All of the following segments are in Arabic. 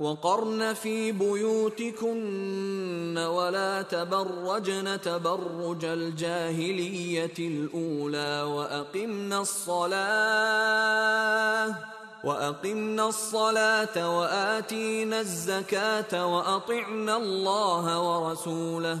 وقرن في بيوتكن ولا تبرجن تبرج الجاهلية الأولى وأقمنا الصلاة وأقمنا الصلاة وآتينا الزكاة وأطعنا الله ورسوله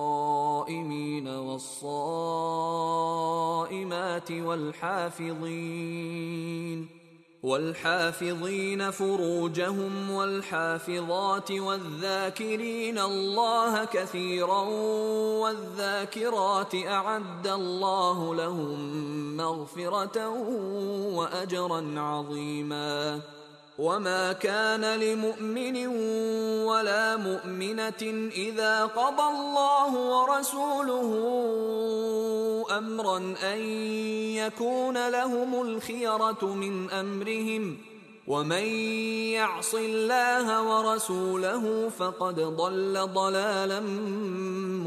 والصائمين والصائمات والحافظين والحافظين فروجهم والحافظات والذاكرين الله كثيرا والذاكرات أعد الله لهم مغفرة واجرا عظيما وما كان لمؤمن ولا مؤمنة إذا قضى الله ورسوله أمرا أن يكون لهم الخيرة من أمرهم ومن يعص الله ورسوله فقد ضل ضلالا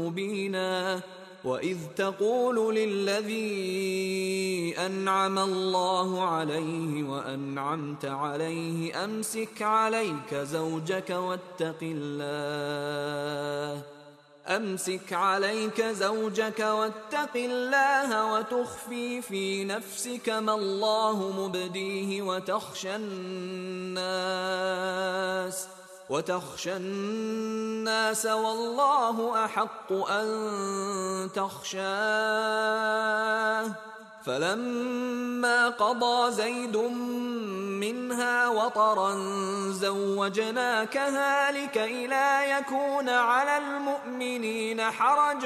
مبينا واذ تقول للذي انعم الله عليه وانعمت عليه امسك عليك زوجك واتق الله امسك عليك زوجك واتق الله وتخفي في نفسك ما الله مبديه وتخشى الناس وتخشى الناس والله أحق أن تخشاه. فلما قضى زيد منها وطرا زوجناكها لكي لا يكون على المؤمنين حرج.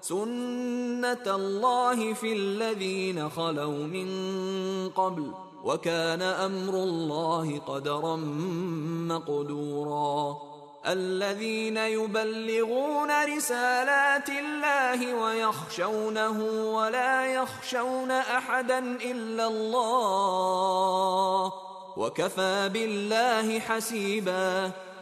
سنه الله في الذين خلوا من قبل وكان أمر الله قدرا مقدورا الذين يبلغون رسالات الله ويخشونه ولا يخشون احدا الا الله وكفى بالله حسيبا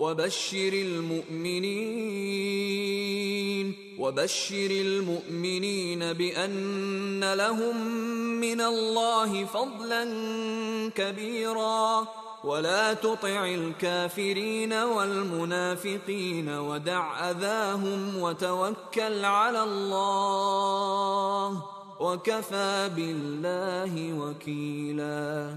وبشر المؤمنين وبشر المؤمنين بأن لهم من الله فضلا كبيرا. ولا تطع الكافرين والمنافقين ودع أذاهم وتوكل على الله. وكفى بالله وكيلا.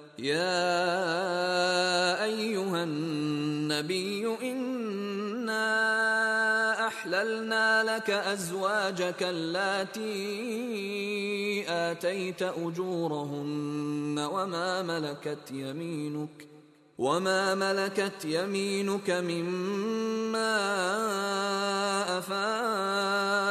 يا أيها النبي إنا أحللنا لك أزواجك اللاتي آتيت أجورهن وما ملكت يمينك وما ملكت يمينك مما أفاء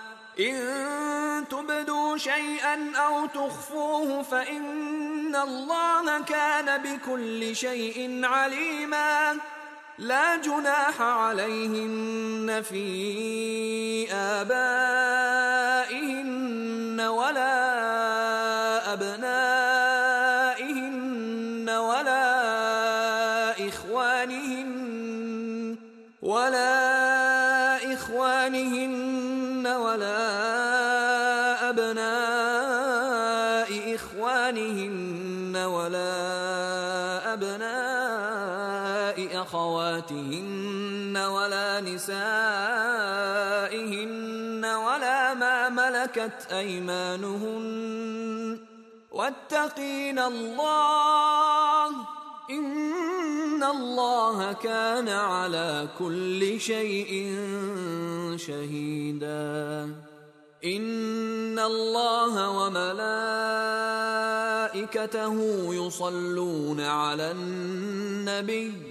إن تبدوا شيئا أو تخفوه فإن الله كان بكل شيء عليما. لا جناح عليهن في آبائهن ملكت أيمانهن واتقين الله إن الله كان على كل شيء شهيدا. إن الله وملائكته يصلون على النبي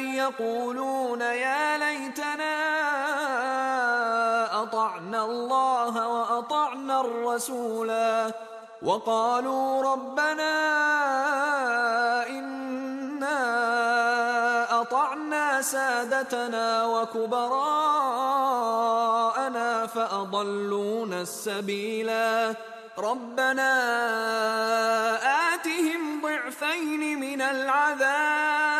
يقولون يا ليتنا أطعنا الله وأطعنا الرسولا وقالوا ربنا إنا أطعنا سادتنا وكبراءنا فأضلونا السبيلا ربنا آتهم ضعفين من العذاب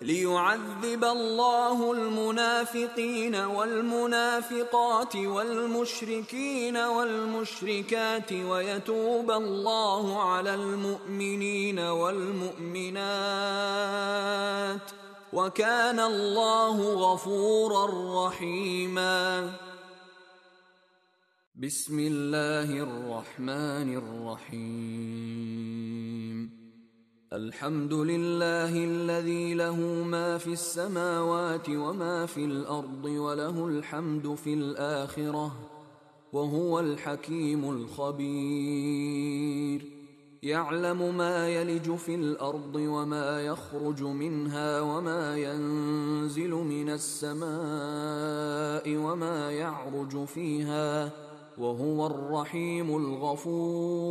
ليعذب الله المنافقين والمنافقات والمشركين والمشركات ويتوب الله على المؤمنين والمؤمنات وكان الله غفورا رحيما. بسم الله الرحمن الرحيم. الحمد لله الذي له ما في السماوات وما في الأرض وله الحمد في الآخرة وهو الحكيم الخبير. يعلم ما يلج في الأرض وما يخرج منها وما ينزل من السماء وما يعرج فيها وهو الرحيم الغفور.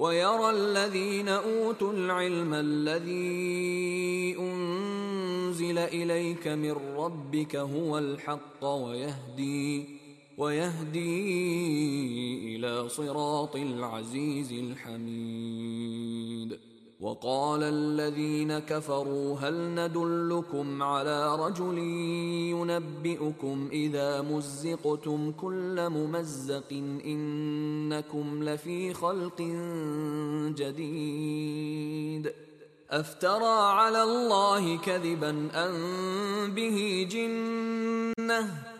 ويرى الذين أوتوا العلم الذي أنزل إليك من ربك هو الحق ويهدي ويهدي إلى صراط العزيز الحميد. وقال الذين كفروا هل ندلكم على رجل ينبئكم إذا مزقتم كل ممزق إنكم لفي خلق جديد أفترى على الله كذبا ان به جنة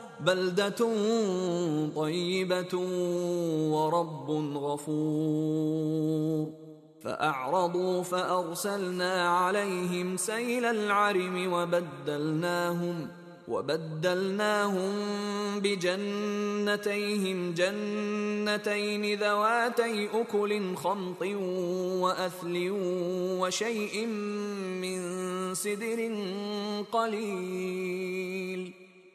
بلدة طيبة ورب غفور. فأعرضوا فأرسلنا عليهم سيل العرم وبدلناهم وبدلناهم بجنتيهم جنتين ذواتي أكل خمط وأثل وشيء من سدر قليل.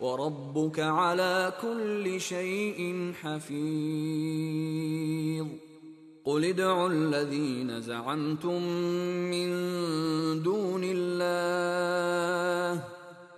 وربك على كل شيء حفيظ. قل ادعوا الذين زعمتم من دون الله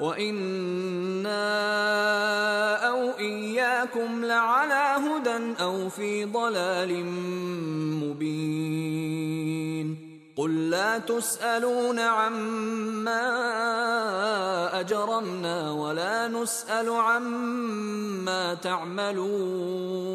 وإنا أو إياكم لعلى هدى أو في ضلال مبين قل لا تسألون عما أجرمنا ولا نسأل عما تعملون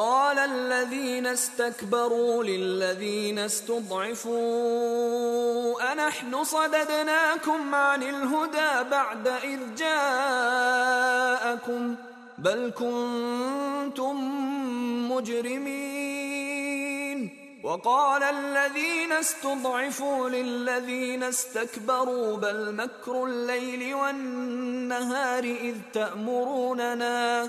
قال الذين استكبروا للذين استضعفوا أنحن صددناكم عن الهدى بعد إذ جاءكم بل كنتم مجرمين وقال الذين استضعفوا للذين استكبروا بل مكر الليل والنهار إذ تأمروننا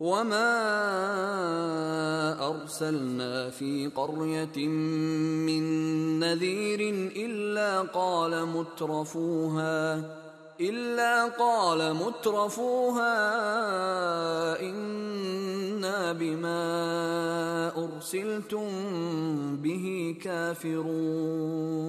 وما ارسلنا في قريه من نذير الا قال مترفوها إلا قال مترفوها إنا بما أرسلتم به كافرون.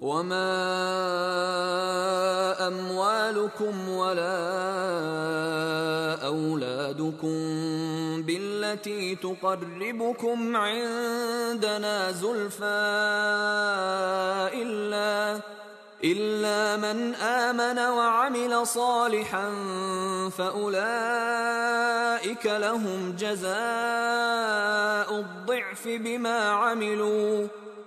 وما اموالكم ولا اولادكم بالتي تقربكم عندنا زلفى الا إلا من آمن وعمل صالحا فأولئك لهم جزاء الضعف بما عملوا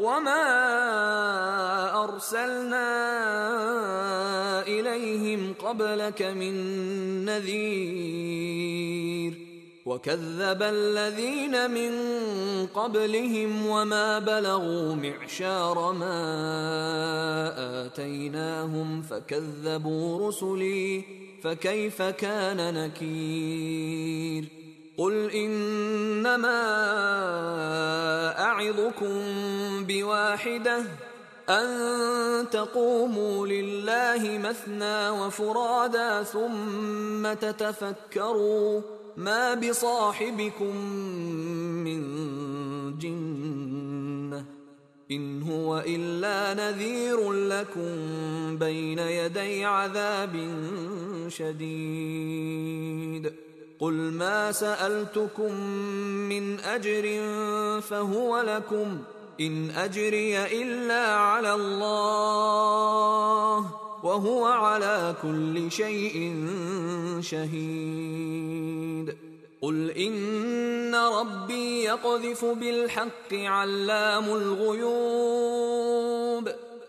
وما ارسلنا اليهم قبلك من نذير وكذب الذين من قبلهم وما بلغوا معشار ما اتيناهم فكذبوا رسلي فكيف كان نكير قل انما اعظكم بواحده ان تقوموا لله مثنى وفرادا ثم تتفكروا ما بصاحبكم من جنه ان هو الا نذير لكم بين يدي عذاب شديد قل ما سألتكم من أجر فهو لكم إن أجري إلا على الله وهو على كل شيء شهيد. قل إن ربي يقذف بالحق علام الغيوب.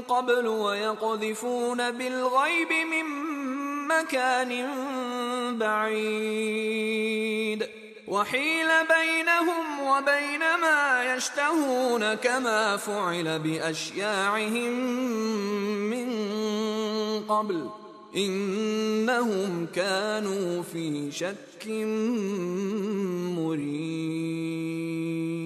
قبل ويقذفون بالغيب من مكان بعيد. وحيل بينهم وبين ما يشتهون كما فعل بأشياعهم من قبل. إنهم كانوا في شك مريب.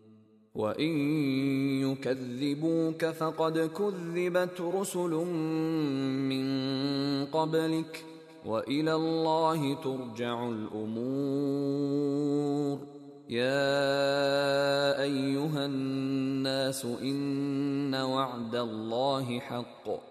وإن يكذبوك فقد كذبت رسل من قبلك وإلى الله ترجع الأمور. يا أيها الناس إن وعد الله حق.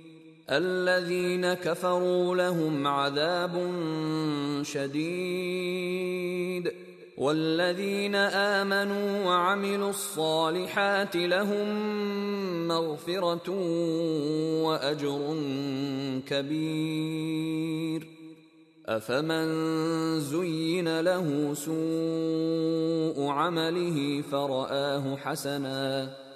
الذين كفروا لهم عذاب شديد والذين آمنوا وعملوا الصالحات لهم مغفرة وأجر كبير أفمن زين له سوء عمله فرآه حسنا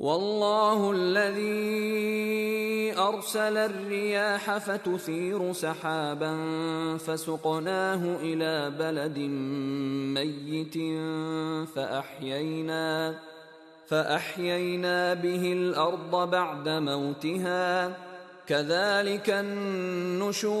والله الذي أرسل الرياح فتثير سحابا فسقناه إلى بلد ميت فأحيينا فأحيينا به الأرض بعد موتها كذلك النشور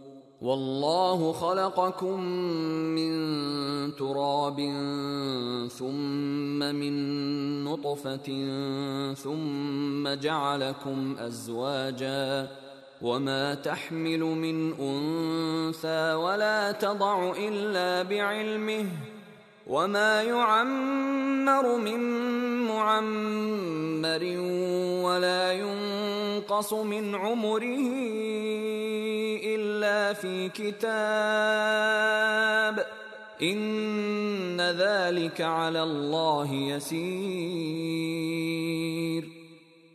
والله خلقكم من تراب ثم من نطفة ثم جعلكم أزواجا وما تحمل من أنثى ولا تضع إلا بعلمه وما يعمر من معمر ولا ينقص من عمره الا في كتاب ان ذلك على الله يسير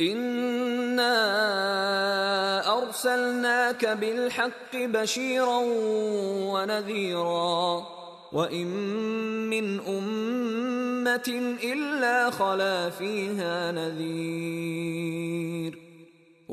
انا ارسلناك بالحق بشيرا ونذيرا وان من امه الا خلا فيها نذير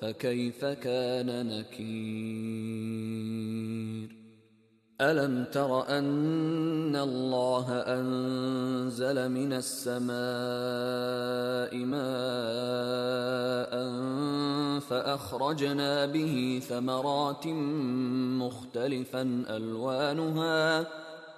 فكيف كان نكير؟ ألم تر أن الله أنزل من السماء ماء فأخرجنا به ثمرات مختلفا ألوانها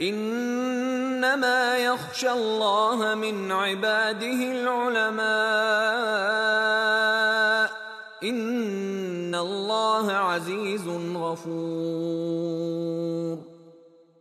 إنما يخشى الله من عباده العلماء. إن الله عزيز غفور.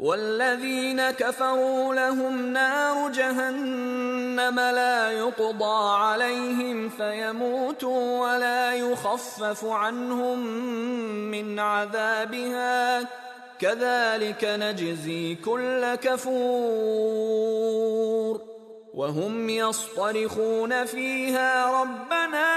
والذين كفروا لهم نار جهنم لا يقضى عليهم فيموتوا ولا يخفف عنهم من عذابها. كذلك نجزي كل كفور. وهم يصطرخون فيها ربنا.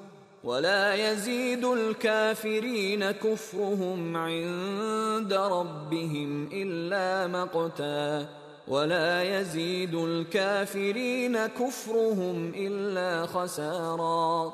ولا يزيد الكافرين كفرهم عند ربهم إلا مقتاً ولا يزيد الكافرين كفرهم إلا خسارا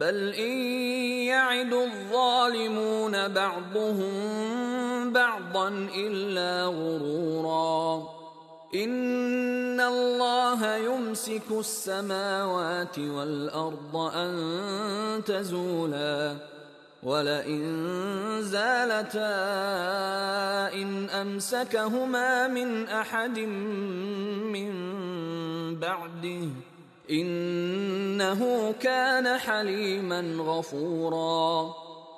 بل ان يعد الظالمون بعضهم بعضا الا غرورا ان الله يمسك السماوات والارض ان تزولا ولئن زالتا ان امسكهما من احد من بعده إنه كان حليما غفورا.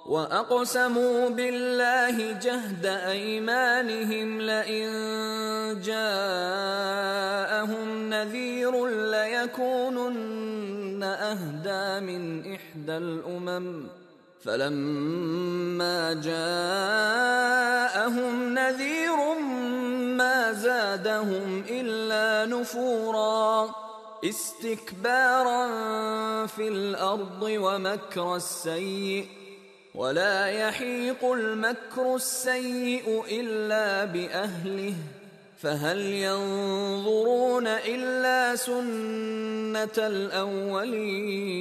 وأقسموا بالله جهد أيمانهم لئن جاءهم نذير ليكونن أهدى من إحدى الأمم. فلما جاءهم نذير ما زادهم إلا نفورا. استكبارا في الأرض ومكر السيء ولا يحيق المكر السيء إلا بأهله فهل ينظرون إلا سنة الأولين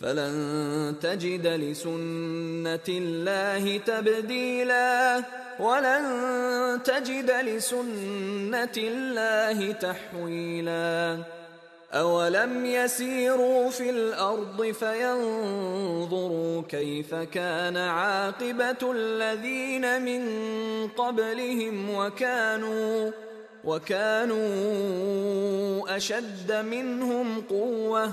فلن تجد لسنة الله تبديلا. ولن تجد لسنة الله تحويلا. أولم يسيروا في الأرض فينظروا كيف كان عاقبة الذين من قبلهم وكانوا وكانوا أشد منهم قوة.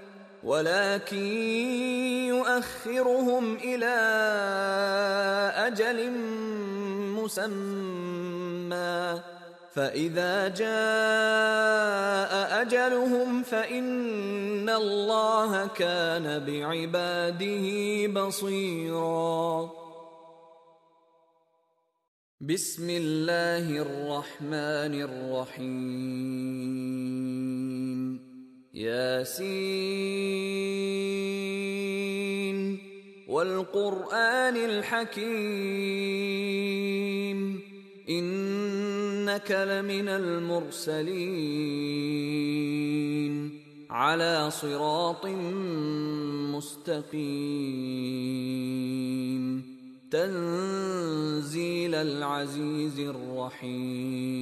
ولكن يؤخرهم إلى أجل مسمى. فإذا جاء أجلهم فإن الله كان بعباده بصيرا. بسم الله الرحمن الرحيم. ياسين والقرآن الحكيم إنك لمن المرسلين على صراط مستقيم تنزيل العزيز الرحيم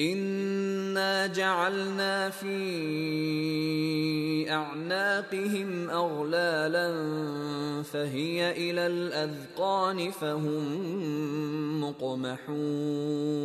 انا جعلنا في اعناقهم اغلالا فهي إلى الاذقان فهم مقمحون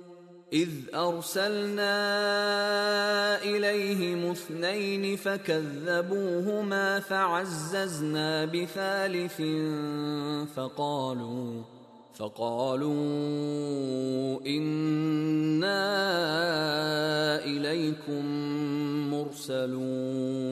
إذ أرسلنا إليهم اثنين فكذبوهما فعززنا بثالث فقالوا فقالوا إنا إليكم مرسلون.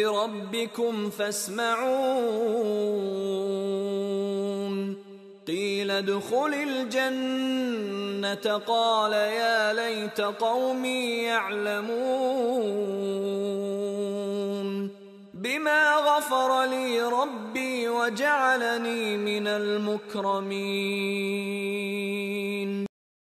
بربكم فاسمعون. قيل ادخل الجنة. قال يا ليت قومي يعلمون. بما غفر لي ربي وجعلني من المكرمين.